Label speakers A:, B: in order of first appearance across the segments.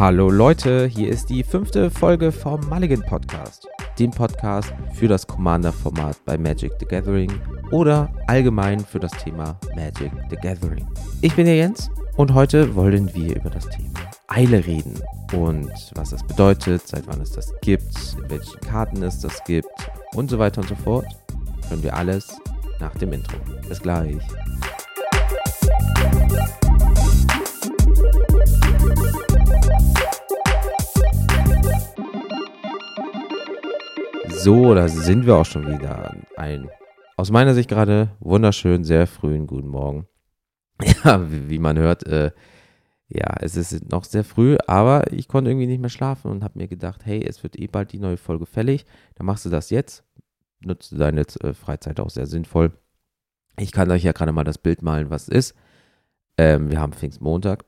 A: Hallo Leute, hier ist die fünfte Folge vom Mulligan Podcast, dem Podcast für das Commander-Format bei Magic the Gathering oder allgemein für das Thema Magic the Gathering. Ich bin der Jens und heute wollen wir über das Thema Eile reden und was das bedeutet, seit wann es das gibt, in welchen Karten es das gibt und so weiter und so fort. Hören wir alles nach dem Intro. Bis gleich. So, da sind wir auch schon wieder. Ein aus meiner Sicht gerade wunderschön, sehr frühen guten Morgen. Ja, wie, man hört, äh, ja, es ist noch sehr früh, aber ich konnte irgendwie nicht mehr schlafen und habe mir gedacht, hey, es wird eh bald die neue Folge fällig. Dann machst du das jetzt. Nutzt deine äh, Freizeit auch sehr sinnvoll. Ich kann euch ja gerade mal das Bild malen, was ist. Ähm, wir haben Pfingstmontag.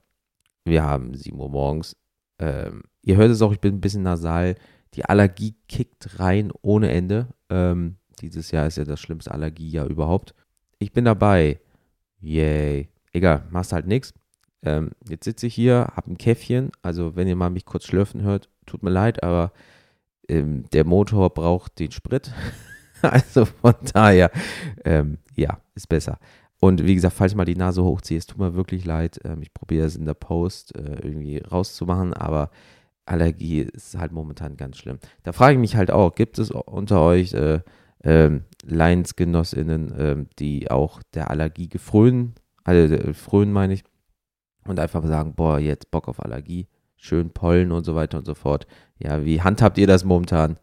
A: Wir haben 7 Uhr morgens. Ähm, ihr hört es auch, ich bin ein bisschen nasal. Die Allergie kickt rein ohne Ende. Ähm, dieses Jahr ist ja das schlimmste Allergiejahr überhaupt. Ich bin dabei. Yay. Egal, machst halt nichts. Ähm, jetzt sitze ich hier, hab ein Käffchen. Also, wenn ihr mal mich kurz schlürfen hört, tut mir leid, aber ähm, der Motor braucht den Sprit. also von daher, ähm, ja, ist besser. Und wie gesagt, falls ich mal die Nase hochziehe, es tut mir wirklich leid. Ähm, ich probiere es in der Post äh, irgendwie rauszumachen, aber Allergie ist halt momentan ganz schlimm. Da frage ich mich halt auch, gibt es unter euch äh, ähm, Lions-GenossInnen, ähm, die auch der Allergie gefrönen, also äh, frönen meine ich, und einfach sagen, boah, jetzt Bock auf Allergie, schön Pollen und so weiter und so fort. Ja, wie handhabt ihr das momentan?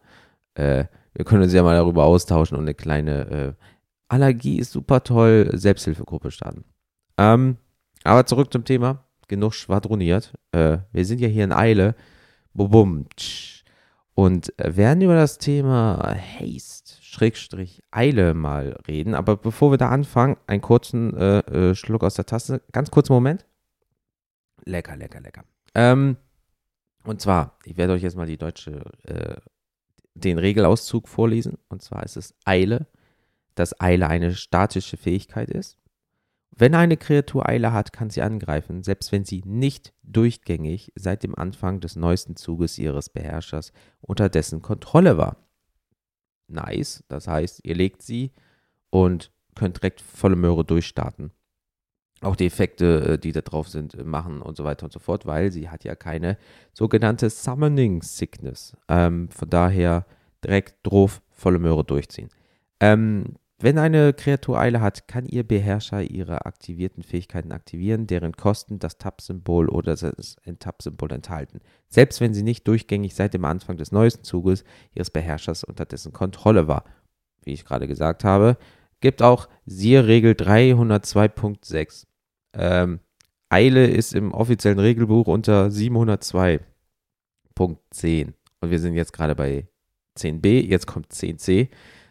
A: Äh, wir können uns ja mal darüber austauschen und eine kleine äh, Allergie ist super toll, Selbsthilfegruppe starten. Ähm, aber zurück zum Thema. Genug schwadroniert. Äh, wir sind ja hier in Eile. Bum, und werden über das Thema Haste, Schrägstrich, Eile mal reden. Aber bevor wir da anfangen, einen kurzen äh, äh, Schluck aus der Tasse. Ganz kurzen Moment. Lecker, lecker, lecker. Ähm, und zwar, ich werde euch jetzt mal die deutsche, äh, den Regelauszug vorlesen. Und zwar ist es Eile, dass Eile eine statische Fähigkeit ist. Wenn eine Kreatur Eile hat, kann sie angreifen, selbst wenn sie nicht durchgängig seit dem Anfang des neuesten Zuges ihres Beherrschers unter dessen Kontrolle war. Nice, das heißt, ihr legt sie und könnt direkt volle Möhre durchstarten. Auch die Effekte, äh, die da drauf sind, äh, machen und so weiter und so fort, weil sie hat ja keine sogenannte Summoning Sickness. Ähm, von daher direkt drauf volle Möhre durchziehen. Ähm, wenn eine Kreatur Eile hat, kann ihr Beherrscher ihre aktivierten Fähigkeiten aktivieren, deren Kosten das Tab-Symbol oder das Tab-Symbol enthalten. Selbst wenn sie nicht durchgängig seit dem Anfang des neuesten Zuges ihres Beherrschers unter dessen Kontrolle war. Wie ich gerade gesagt habe, gibt auch siehe Regel 302.6. Ähm, Eile ist im offiziellen Regelbuch unter 702.10. Und wir sind jetzt gerade bei 10b, jetzt kommt 10c.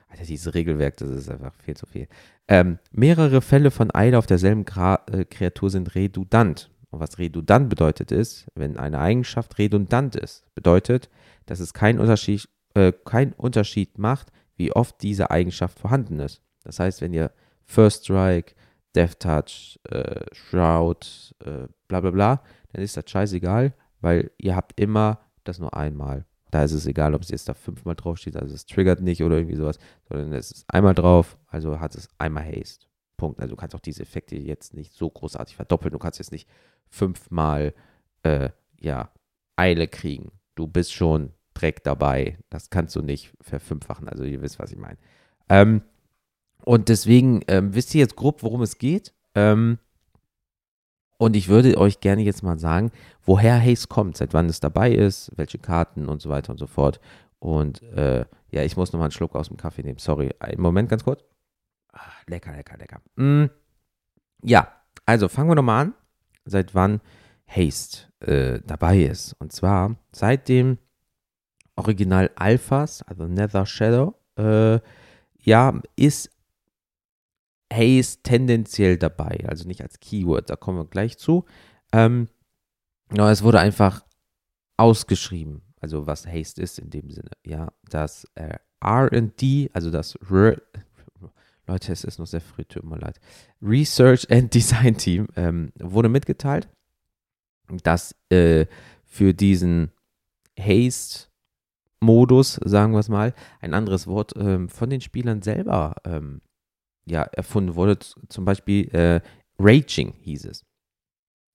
A: Alter, dieses Regelwerk, das ist einfach viel zu viel. Ähm, mehrere Fälle von Eile auf derselben Gra äh, Kreatur sind redundant. Und was redundant bedeutet ist, wenn eine Eigenschaft redundant ist, bedeutet, dass es keinen Unterschied, äh, keinen Unterschied macht, wie oft diese Eigenschaft vorhanden ist. Das heißt, wenn ihr First Strike, Death Touch, äh, Shroud, äh, bla bla bla, dann ist das scheißegal, weil ihr habt immer das nur einmal. Da ist es egal, ob es jetzt da fünfmal draufsteht, also es triggert nicht oder irgendwie sowas, sondern es ist einmal drauf, also hat es einmal Haste. Punkt. Also du kannst auch diese Effekte jetzt nicht so großartig verdoppeln. Du kannst jetzt nicht fünfmal äh, ja, Eile kriegen. Du bist schon Dreck dabei. Das kannst du nicht verfünffachen. Also ihr wisst, was ich meine. Ähm, und deswegen ähm, wisst ihr jetzt grob, worum es geht. Ähm, und ich würde euch gerne jetzt mal sagen, woher Haze kommt, seit wann es dabei ist, welche Karten und so weiter und so fort. Und äh, ja, ich muss nochmal einen Schluck aus dem Kaffee nehmen. Sorry. Einen Moment, ganz kurz. Ach, lecker, lecker, lecker. Mm, ja, also fangen wir nochmal an, seit wann Haste äh, dabei ist. Und zwar seit dem Original Alphas, also Nether Shadow, äh, ja, ist Haze tendenziell dabei, also nicht als Keyword, da kommen wir gleich zu. Ähm, ja, es wurde einfach ausgeschrieben, also was Haste ist in dem Sinne. Ja, das äh, RD, also das R Leute, es ist noch sehr früh, tut mir leid. Research and Design Team ähm, wurde mitgeteilt, dass äh, für diesen Haste-Modus, sagen wir es mal, ein anderes Wort ähm, von den Spielern selber ähm, ja, erfunden wurde. Zum Beispiel äh, Raging hieß es.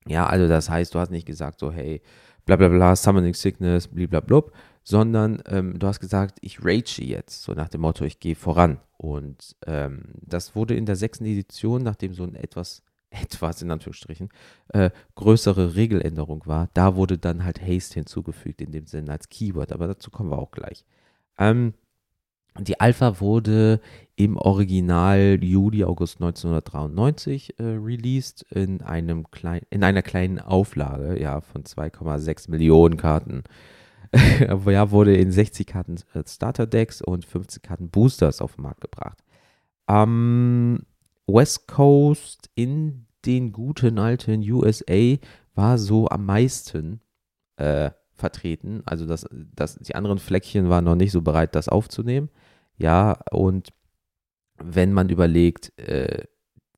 A: Ja, also das heißt, du hast nicht gesagt so, hey, bla bla bla, Summoning Sickness, blablabla, sondern ähm, du hast gesagt, ich rage jetzt, so nach dem Motto, ich gehe voran. Und ähm, das wurde in der sechsten Edition, nachdem so ein etwas, etwas in Anführungsstrichen, äh, größere Regeländerung war, da wurde dann halt Haste hinzugefügt, in dem Sinne als Keyword, aber dazu kommen wir auch gleich. Ähm, die Alpha wurde im Original Juli, August 1993 äh, released in, einem klein, in einer kleinen Auflage ja, von 2,6 Millionen Karten. ja, wurde in 60 Karten äh, Starter Decks und 50 Karten Boosters auf den Markt gebracht. Am West Coast in den guten alten USA war so am meisten äh, vertreten. Also das, das, die anderen Fleckchen waren noch nicht so bereit, das aufzunehmen. Ja, und wenn man überlegt, äh,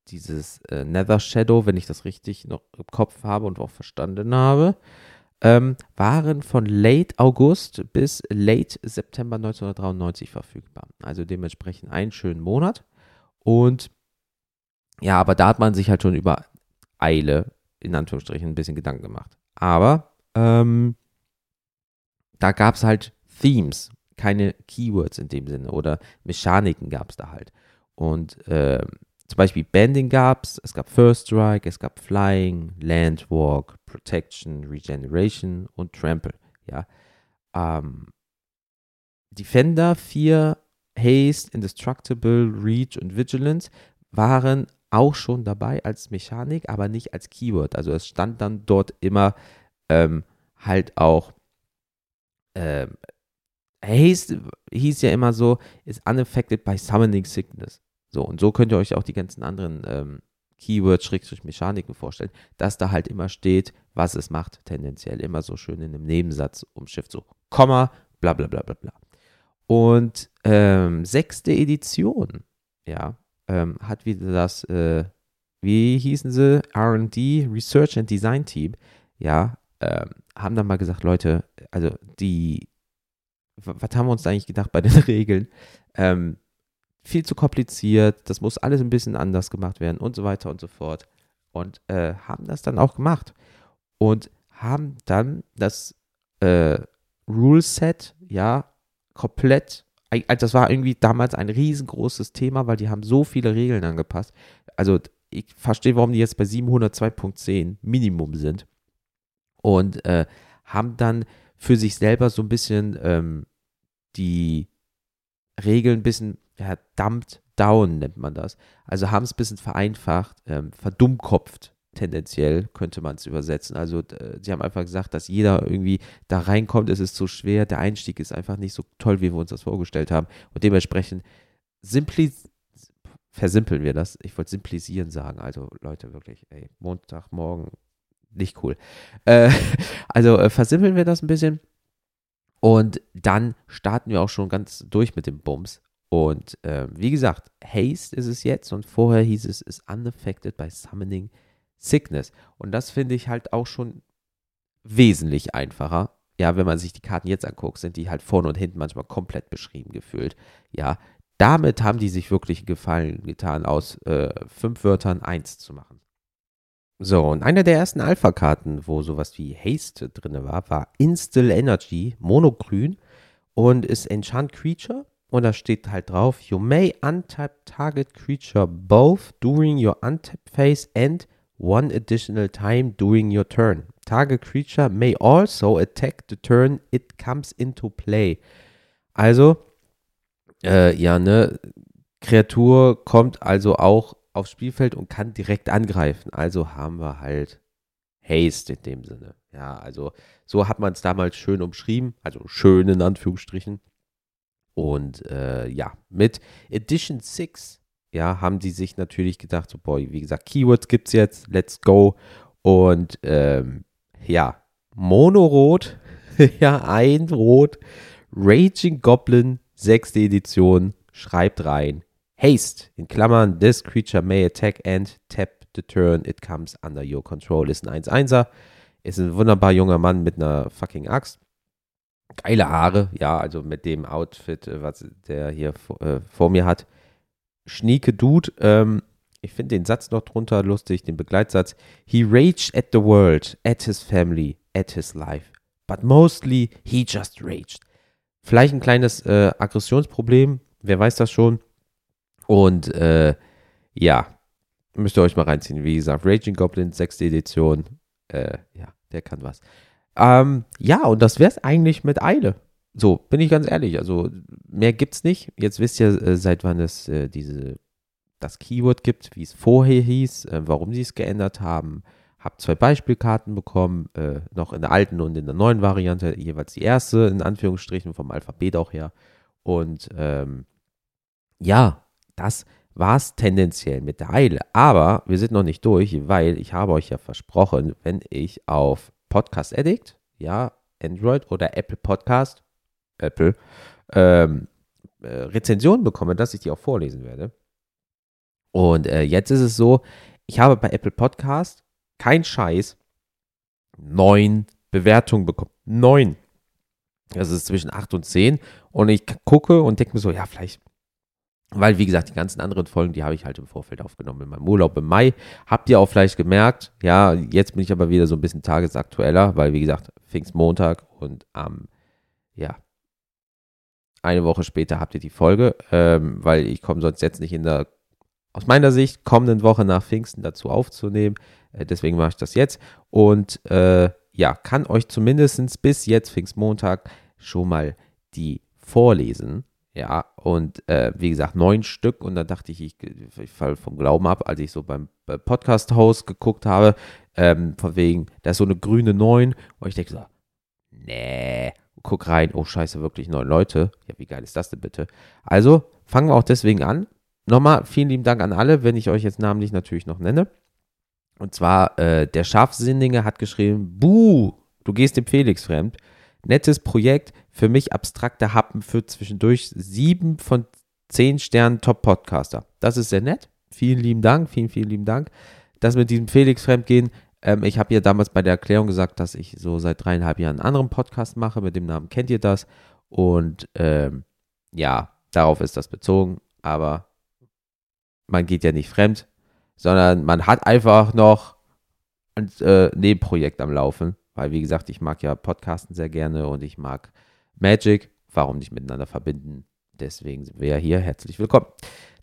A: dieses äh, Nether Shadow, wenn ich das richtig noch im Kopf habe und auch verstanden habe, ähm, waren von late August bis late September 1993 verfügbar. Also dementsprechend einen schönen Monat. Und ja, aber da hat man sich halt schon über Eile, in Anführungsstrichen, ein bisschen Gedanken gemacht. Aber ähm, da gab es halt Themes, keine Keywords in dem Sinne oder Mechaniken gab es da halt. Und äh, zum Beispiel Bending gab es, es gab First Strike, es gab Flying, Landwalk, Protection, Regeneration und Trample. Ja. Ähm, Defender 4, Haste, Indestructible, Reach und Vigilance waren auch schon dabei als Mechanik, aber nicht als Keyword. Also es stand dann dort immer ähm, halt auch ähm, Haste hieß ja immer so, is unaffected by summoning sickness. So, und so könnt ihr euch auch die ganzen anderen ähm, Keywords, Mechaniken vorstellen, dass da halt immer steht, was es macht, tendenziell immer so schön in einem Nebensatz umschifft, so Komma, bla bla bla bla bla. Und ähm, sechste Edition, ja, ähm, hat wieder das, äh, wie hießen sie, RD, Research and Design Team, ja, ähm, haben dann mal gesagt, Leute, also die was haben wir uns eigentlich gedacht bei den Regeln? Ähm, viel zu kompliziert, das muss alles ein bisschen anders gemacht werden und so weiter und so fort. Und äh, haben das dann auch gemacht. Und haben dann das äh, Rule-Set, ja, komplett, also das war irgendwie damals ein riesengroßes Thema, weil die haben so viele Regeln angepasst. Also ich verstehe, warum die jetzt bei 702.10 Minimum sind. Und äh, haben dann für sich selber so ein bisschen ähm, die Regeln ein bisschen ja, dumped down, nennt man das. Also haben es ein bisschen vereinfacht, ähm, verdummkopft, tendenziell könnte man es übersetzen. Also äh, sie haben einfach gesagt, dass jeder irgendwie da reinkommt, es ist so schwer, der Einstieg ist einfach nicht so toll, wie wir uns das vorgestellt haben. Und dementsprechend simpli versimpeln wir das. Ich wollte simplisieren sagen. Also Leute, wirklich, ey, Montagmorgen nicht cool. Äh, also äh, versimpeln wir das ein bisschen und dann starten wir auch schon ganz durch mit dem Bums. Und äh, wie gesagt, Haste ist es jetzt und vorher hieß es, is unaffected by summoning sickness. Und das finde ich halt auch schon wesentlich einfacher. Ja, wenn man sich die Karten jetzt anguckt, sind die halt vorne und hinten manchmal komplett beschrieben gefühlt. Ja, damit haben die sich wirklich Gefallen getan, aus äh, fünf Wörtern eins zu machen. So, und einer der ersten Alpha-Karten, wo sowas wie Haste drin war, war Instill Energy, monogrün und ist Enchant Creature. Und da steht halt drauf, you may untap target creature both during your untap phase and one additional time during your turn. Target creature may also attack the turn it comes into play. Also, äh, ja, ne, Kreatur kommt also auch aufs Spielfeld und kann direkt angreifen. Also haben wir halt Haste in dem Sinne. Ja, also so hat man es damals schön umschrieben, also schön in Anführungsstrichen. Und äh, ja, mit Edition 6, ja, haben die sich natürlich gedacht, so, boy, wie gesagt, Keywords gibt es jetzt, let's go. Und ähm, ja, Monorot, ja, ein Rot, Raging Goblin, sechste Edition, schreibt rein, Haste, in Klammern, this creature may attack and tap the turn it comes under your control, ist ein 1-1er. Ist ein wunderbar junger Mann mit einer fucking Axt. Geile Haare, ja, also mit dem Outfit, äh, was der hier äh, vor mir hat. Schnieke Dude, ähm, ich finde den Satz noch drunter lustig, den Begleitsatz. He raged at the world, at his family, at his life. But mostly he just raged. Vielleicht ein kleines äh, Aggressionsproblem, wer weiß das schon. Und äh, ja, müsst ihr euch mal reinziehen. Wie gesagt, Raging Goblin, sechste Edition. Äh, ja, der kann was. Ähm, ja, und das wäre es eigentlich mit Eile. So, bin ich ganz ehrlich. Also, mehr gibt's nicht. Jetzt wisst ihr, äh, seit wann es äh, diese, das Keyword gibt, wie es vorher hieß, äh, warum sie es geändert haben. Hab zwei Beispielkarten bekommen, äh, noch in der alten und in der neuen Variante, jeweils die erste, in Anführungsstrichen, vom Alphabet auch her. Und ähm, ja, das war es tendenziell mit der Eile. Aber wir sind noch nicht durch, weil ich habe euch ja versprochen, wenn ich auf Podcast Addict, ja, Android oder Apple Podcast, Apple, ähm, äh, Rezensionen bekomme, dass ich die auch vorlesen werde. Und äh, jetzt ist es so, ich habe bei Apple Podcast kein Scheiß neun Bewertungen bekommen. Neun. Das ist zwischen acht und zehn. Und ich gucke und denke mir so, ja, vielleicht weil, wie gesagt, die ganzen anderen Folgen, die habe ich halt im Vorfeld aufgenommen in meinem Urlaub im Mai. Habt ihr auch vielleicht gemerkt, ja, jetzt bin ich aber wieder so ein bisschen tagesaktueller, weil, wie gesagt, Pfingstmontag und am, ähm, ja, eine Woche später habt ihr die Folge, ähm, weil ich komme sonst jetzt nicht in der, aus meiner Sicht, kommenden Woche nach Pfingsten dazu aufzunehmen. Äh, deswegen mache ich das jetzt und äh, ja, kann euch zumindest bis jetzt Pfingstmontag schon mal die vorlesen ja, und äh, wie gesagt, neun Stück. Und dann dachte ich, ich, ich falle vom Glauben ab, als ich so beim Podcast-Host geguckt habe, ähm, von wegen, da ist so eine grüne neun. Und ich denke so, nee, guck rein, oh scheiße, wirklich neun Leute. Ja, wie geil ist das denn bitte? Also, fangen wir auch deswegen an. Nochmal vielen lieben Dank an alle, wenn ich euch jetzt namentlich natürlich noch nenne. Und zwar, äh, der Scharfsinnige hat geschrieben, Buh, du gehst dem Felix fremd. Nettes Projekt, für mich abstrakter Happen für zwischendurch sieben von zehn Sternen Top-Podcaster. Das ist sehr nett. Vielen lieben Dank, vielen, vielen lieben Dank. Das mit diesem Felix-Fremdgehen, ähm, ich habe ja damals bei der Erklärung gesagt, dass ich so seit dreieinhalb Jahren einen anderen Podcast mache, mit dem Namen kennt ihr das. Und ähm, ja, darauf ist das bezogen, aber man geht ja nicht fremd, sondern man hat einfach noch ein äh, Nebenprojekt am Laufen. Weil, wie gesagt, ich mag ja Podcasten sehr gerne und ich mag Magic. Warum nicht miteinander verbinden? Deswegen sind wir ja hier. Herzlich willkommen.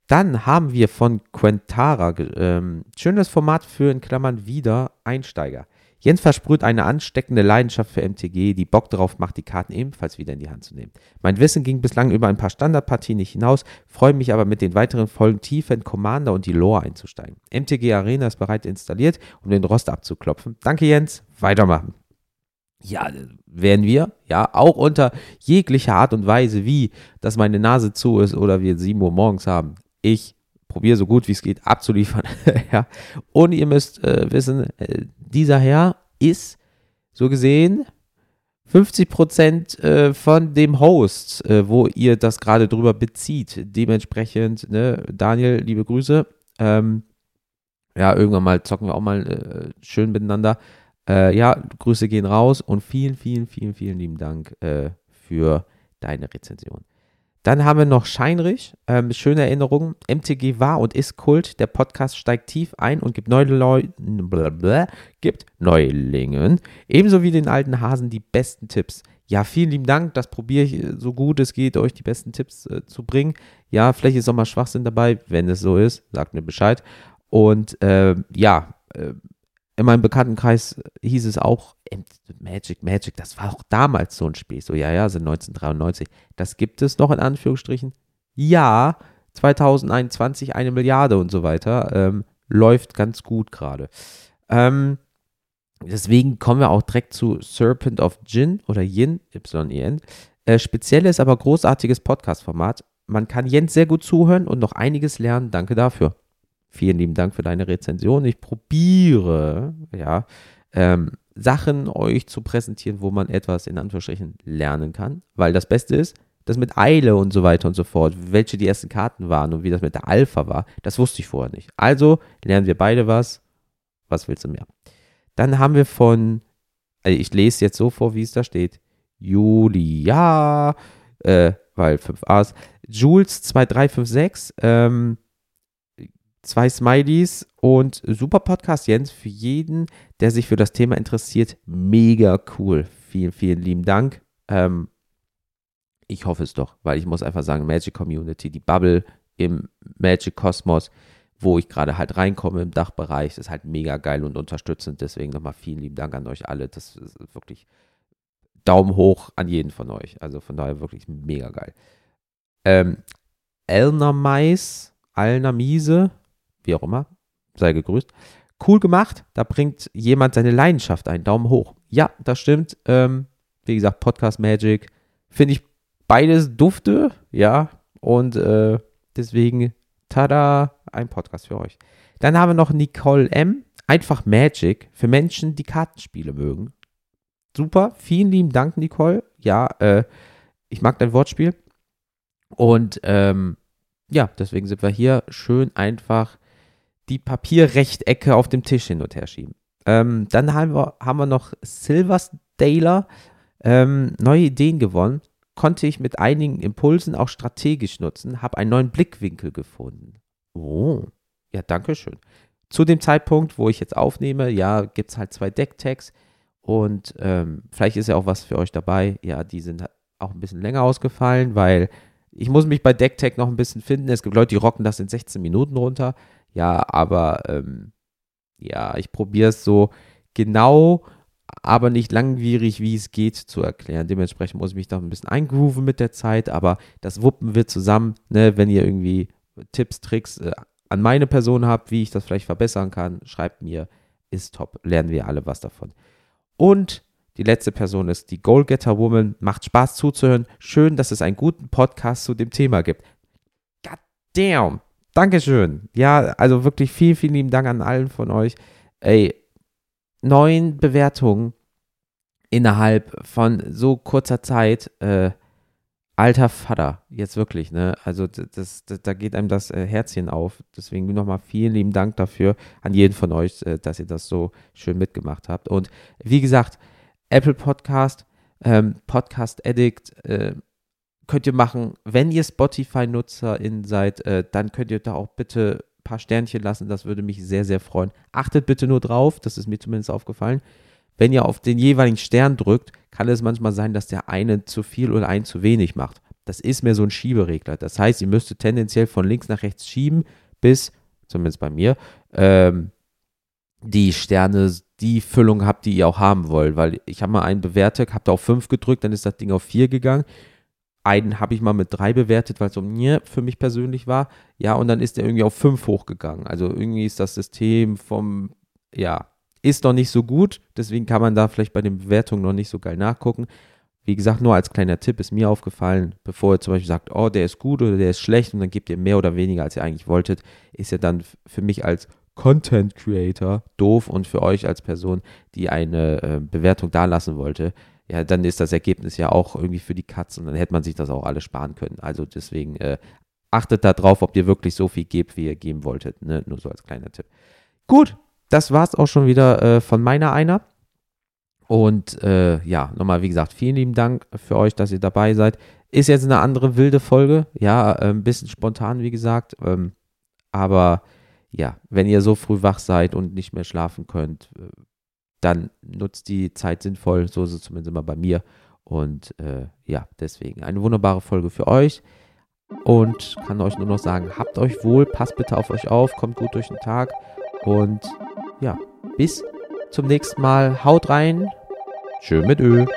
A: Dann haben wir von Quentara, ähm, schönes Format für in Klammern wieder Einsteiger. Jens versprüht eine ansteckende Leidenschaft für MTG, die Bock darauf macht, die Karten ebenfalls wieder in die Hand zu nehmen. Mein Wissen ging bislang über ein paar Standardpartien nicht hinaus, freue mich aber mit den weiteren Folgen tiefer in Commander und die Lore einzusteigen. MTG Arena ist bereit installiert, um den Rost abzuklopfen. Danke Jens, weitermachen ja, werden wir, ja, auch unter jeglicher Art und Weise, wie, dass meine Nase zu ist oder wir 7 Uhr morgens haben. Ich probiere so gut wie es geht abzuliefern. ja. Und ihr müsst äh, wissen, äh, dieser Herr ist so gesehen 50 Prozent äh, von dem Host, äh, wo ihr das gerade drüber bezieht. Dementsprechend, ne, Daniel, liebe Grüße. Ähm, ja, irgendwann mal zocken wir auch mal äh, schön miteinander. Äh, ja, Grüße gehen raus und vielen, vielen, vielen, vielen lieben Dank äh, für deine Rezension. Dann haben wir noch Scheinrich. Ähm, schöne Erinnerungen. MTG war und ist Kult. Der Podcast steigt tief ein und gibt, Neuleu gibt Neulingen, ebenso wie den alten Hasen, die besten Tipps. Ja, vielen lieben Dank. Das probiere ich äh, so gut es geht, euch die besten Tipps äh, zu bringen. Ja, vielleicht ist auch mal Schwachsinn dabei. Wenn es so ist, sagt mir Bescheid. Und äh, ja, äh, in meinem Bekanntenkreis hieß es auch, Magic, Magic, das war auch damals so ein Spiel. So, ja, ja, sind 1993. Das gibt es noch in Anführungsstrichen. Ja, 2021 eine Milliarde und so weiter. Ähm, läuft ganz gut gerade. Ähm, deswegen kommen wir auch direkt zu Serpent of Jin oder Yin, Y-E-N. Äh, spezielles, aber großartiges Podcast-Format. Man kann Jens sehr gut zuhören und noch einiges lernen. Danke dafür. Vielen lieben Dank für deine Rezension. Ich probiere, ja, ähm, Sachen euch zu präsentieren, wo man etwas in Anführungsstrichen lernen kann. Weil das Beste ist, das mit Eile und so weiter und so fort, welche die ersten Karten waren und wie das mit der Alpha war, das wusste ich vorher nicht. Also lernen wir beide was. Was willst du mehr? Dann haben wir von also ich lese jetzt so vor, wie es da steht. Julia, äh, weil 5 A's. Jules 2356, ähm, zwei Smileys und super Podcast, Jens, für jeden, der sich für das Thema interessiert. Mega cool. Vielen, vielen lieben Dank. Ähm, ich hoffe es doch, weil ich muss einfach sagen, Magic Community, die Bubble im Magic Kosmos, wo ich gerade halt reinkomme im Dachbereich, ist halt mega geil und unterstützend. Deswegen nochmal vielen lieben Dank an euch alle. Das ist wirklich Daumen hoch an jeden von euch. Also von daher wirklich mega geil. Ähm, Elner Mais, Alner Miese, wie auch immer, sei gegrüßt. Cool gemacht, da bringt jemand seine Leidenschaft ein. Daumen hoch. Ja, das stimmt. Ähm, wie gesagt, Podcast Magic. Finde ich beides dufte, ja. Und äh, deswegen, tada, ein Podcast für euch. Dann haben wir noch Nicole M. Einfach Magic für Menschen, die Kartenspiele mögen. Super, vielen lieben Dank, Nicole. Ja, äh, ich mag dein Wortspiel. Und ähm, ja, deswegen sind wir hier schön einfach die Papierrechtecke auf dem Tisch hin und her schieben. Ähm, dann haben wir, haben wir noch Silversdaler, ähm, neue Ideen gewonnen. Konnte ich mit einigen Impulsen auch strategisch nutzen, habe einen neuen Blickwinkel gefunden. Oh, ja, danke schön. Zu dem Zeitpunkt, wo ich jetzt aufnehme, ja, gibt es halt zwei Decktags und ähm, vielleicht ist ja auch was für euch dabei. Ja, die sind auch ein bisschen länger ausgefallen, weil ich muss mich bei Decktech noch ein bisschen finden. Es gibt Leute, die rocken das in 16 Minuten runter. Ja, aber ähm, ja, ich probiere es so genau, aber nicht langwierig, wie es geht, zu erklären. Dementsprechend muss ich mich da ein bisschen eingrooven mit der Zeit, aber das wuppen wir zusammen, ne, wenn ihr irgendwie Tipps, Tricks äh, an meine Person habt, wie ich das vielleicht verbessern kann, schreibt mir, ist top. Lernen wir alle was davon. Und die letzte Person ist die Goalgetter Woman. Macht Spaß zuzuhören. Schön, dass es einen guten Podcast zu dem Thema gibt. God damn. Dankeschön. Ja, also wirklich vielen, vielen lieben Dank an allen von euch. Ey, neun Bewertungen innerhalb von so kurzer Zeit. Äh, alter Vater, jetzt wirklich, ne? Also das, das, da geht einem das äh, Herzchen auf. Deswegen nochmal vielen lieben Dank dafür an jeden von euch, äh, dass ihr das so schön mitgemacht habt. Und wie gesagt, Apple Podcast, ähm, Podcast Addict, äh, könnt ihr machen, wenn ihr Spotify-NutzerInnen seid, äh, dann könnt ihr da auch bitte ein paar Sternchen lassen. Das würde mich sehr, sehr freuen. Achtet bitte nur drauf, das ist mir zumindest aufgefallen. Wenn ihr auf den jeweiligen Stern drückt, kann es manchmal sein, dass der eine zu viel oder einen zu wenig macht. Das ist mehr so ein Schieberegler. Das heißt, ihr müsstet tendenziell von links nach rechts schieben, bis, zumindest bei mir, ähm, die Sterne, die Füllung habt, die ihr auch haben wollt. Weil ich habe mal einen bewertet, habt auf 5 gedrückt, dann ist das Ding auf 4 gegangen. Einen habe ich mal mit 3 bewertet, weil es so mir für mich persönlich war. Ja, und dann ist der irgendwie auf 5 hochgegangen. Also irgendwie ist das System vom, ja, ist noch nicht so gut, deswegen kann man da vielleicht bei den Bewertungen noch nicht so geil nachgucken. Wie gesagt, nur als kleiner Tipp ist mir aufgefallen, bevor ihr zum Beispiel sagt, oh, der ist gut oder der ist schlecht und dann gebt ihr mehr oder weniger, als ihr eigentlich wolltet, ist ja dann für mich als Content Creator doof und für euch als Person, die eine äh, Bewertung dalassen wollte, ja, dann ist das Ergebnis ja auch irgendwie für die Katz und dann hätte man sich das auch alles sparen können. Also deswegen äh, achtet da drauf, ob ihr wirklich so viel gebt, wie ihr geben wolltet. Ne? Nur so als kleiner Tipp. Gut, das war es auch schon wieder äh, von meiner einer. Und äh, ja, nochmal, wie gesagt, vielen lieben Dank für euch, dass ihr dabei seid. Ist jetzt eine andere wilde Folge. Ja, äh, ein bisschen spontan, wie gesagt. Ähm, aber ja, wenn ihr so früh wach seid und nicht mehr schlafen könnt, äh, dann nutzt die Zeit sinnvoll. So ist es zumindest immer bei mir. Und äh, ja, deswegen eine wunderbare Folge für euch. Und kann euch nur noch sagen, habt euch wohl, passt bitte auf euch auf, kommt gut durch den Tag. Und ja, bis zum nächsten Mal. Haut rein. Schön mit Öl.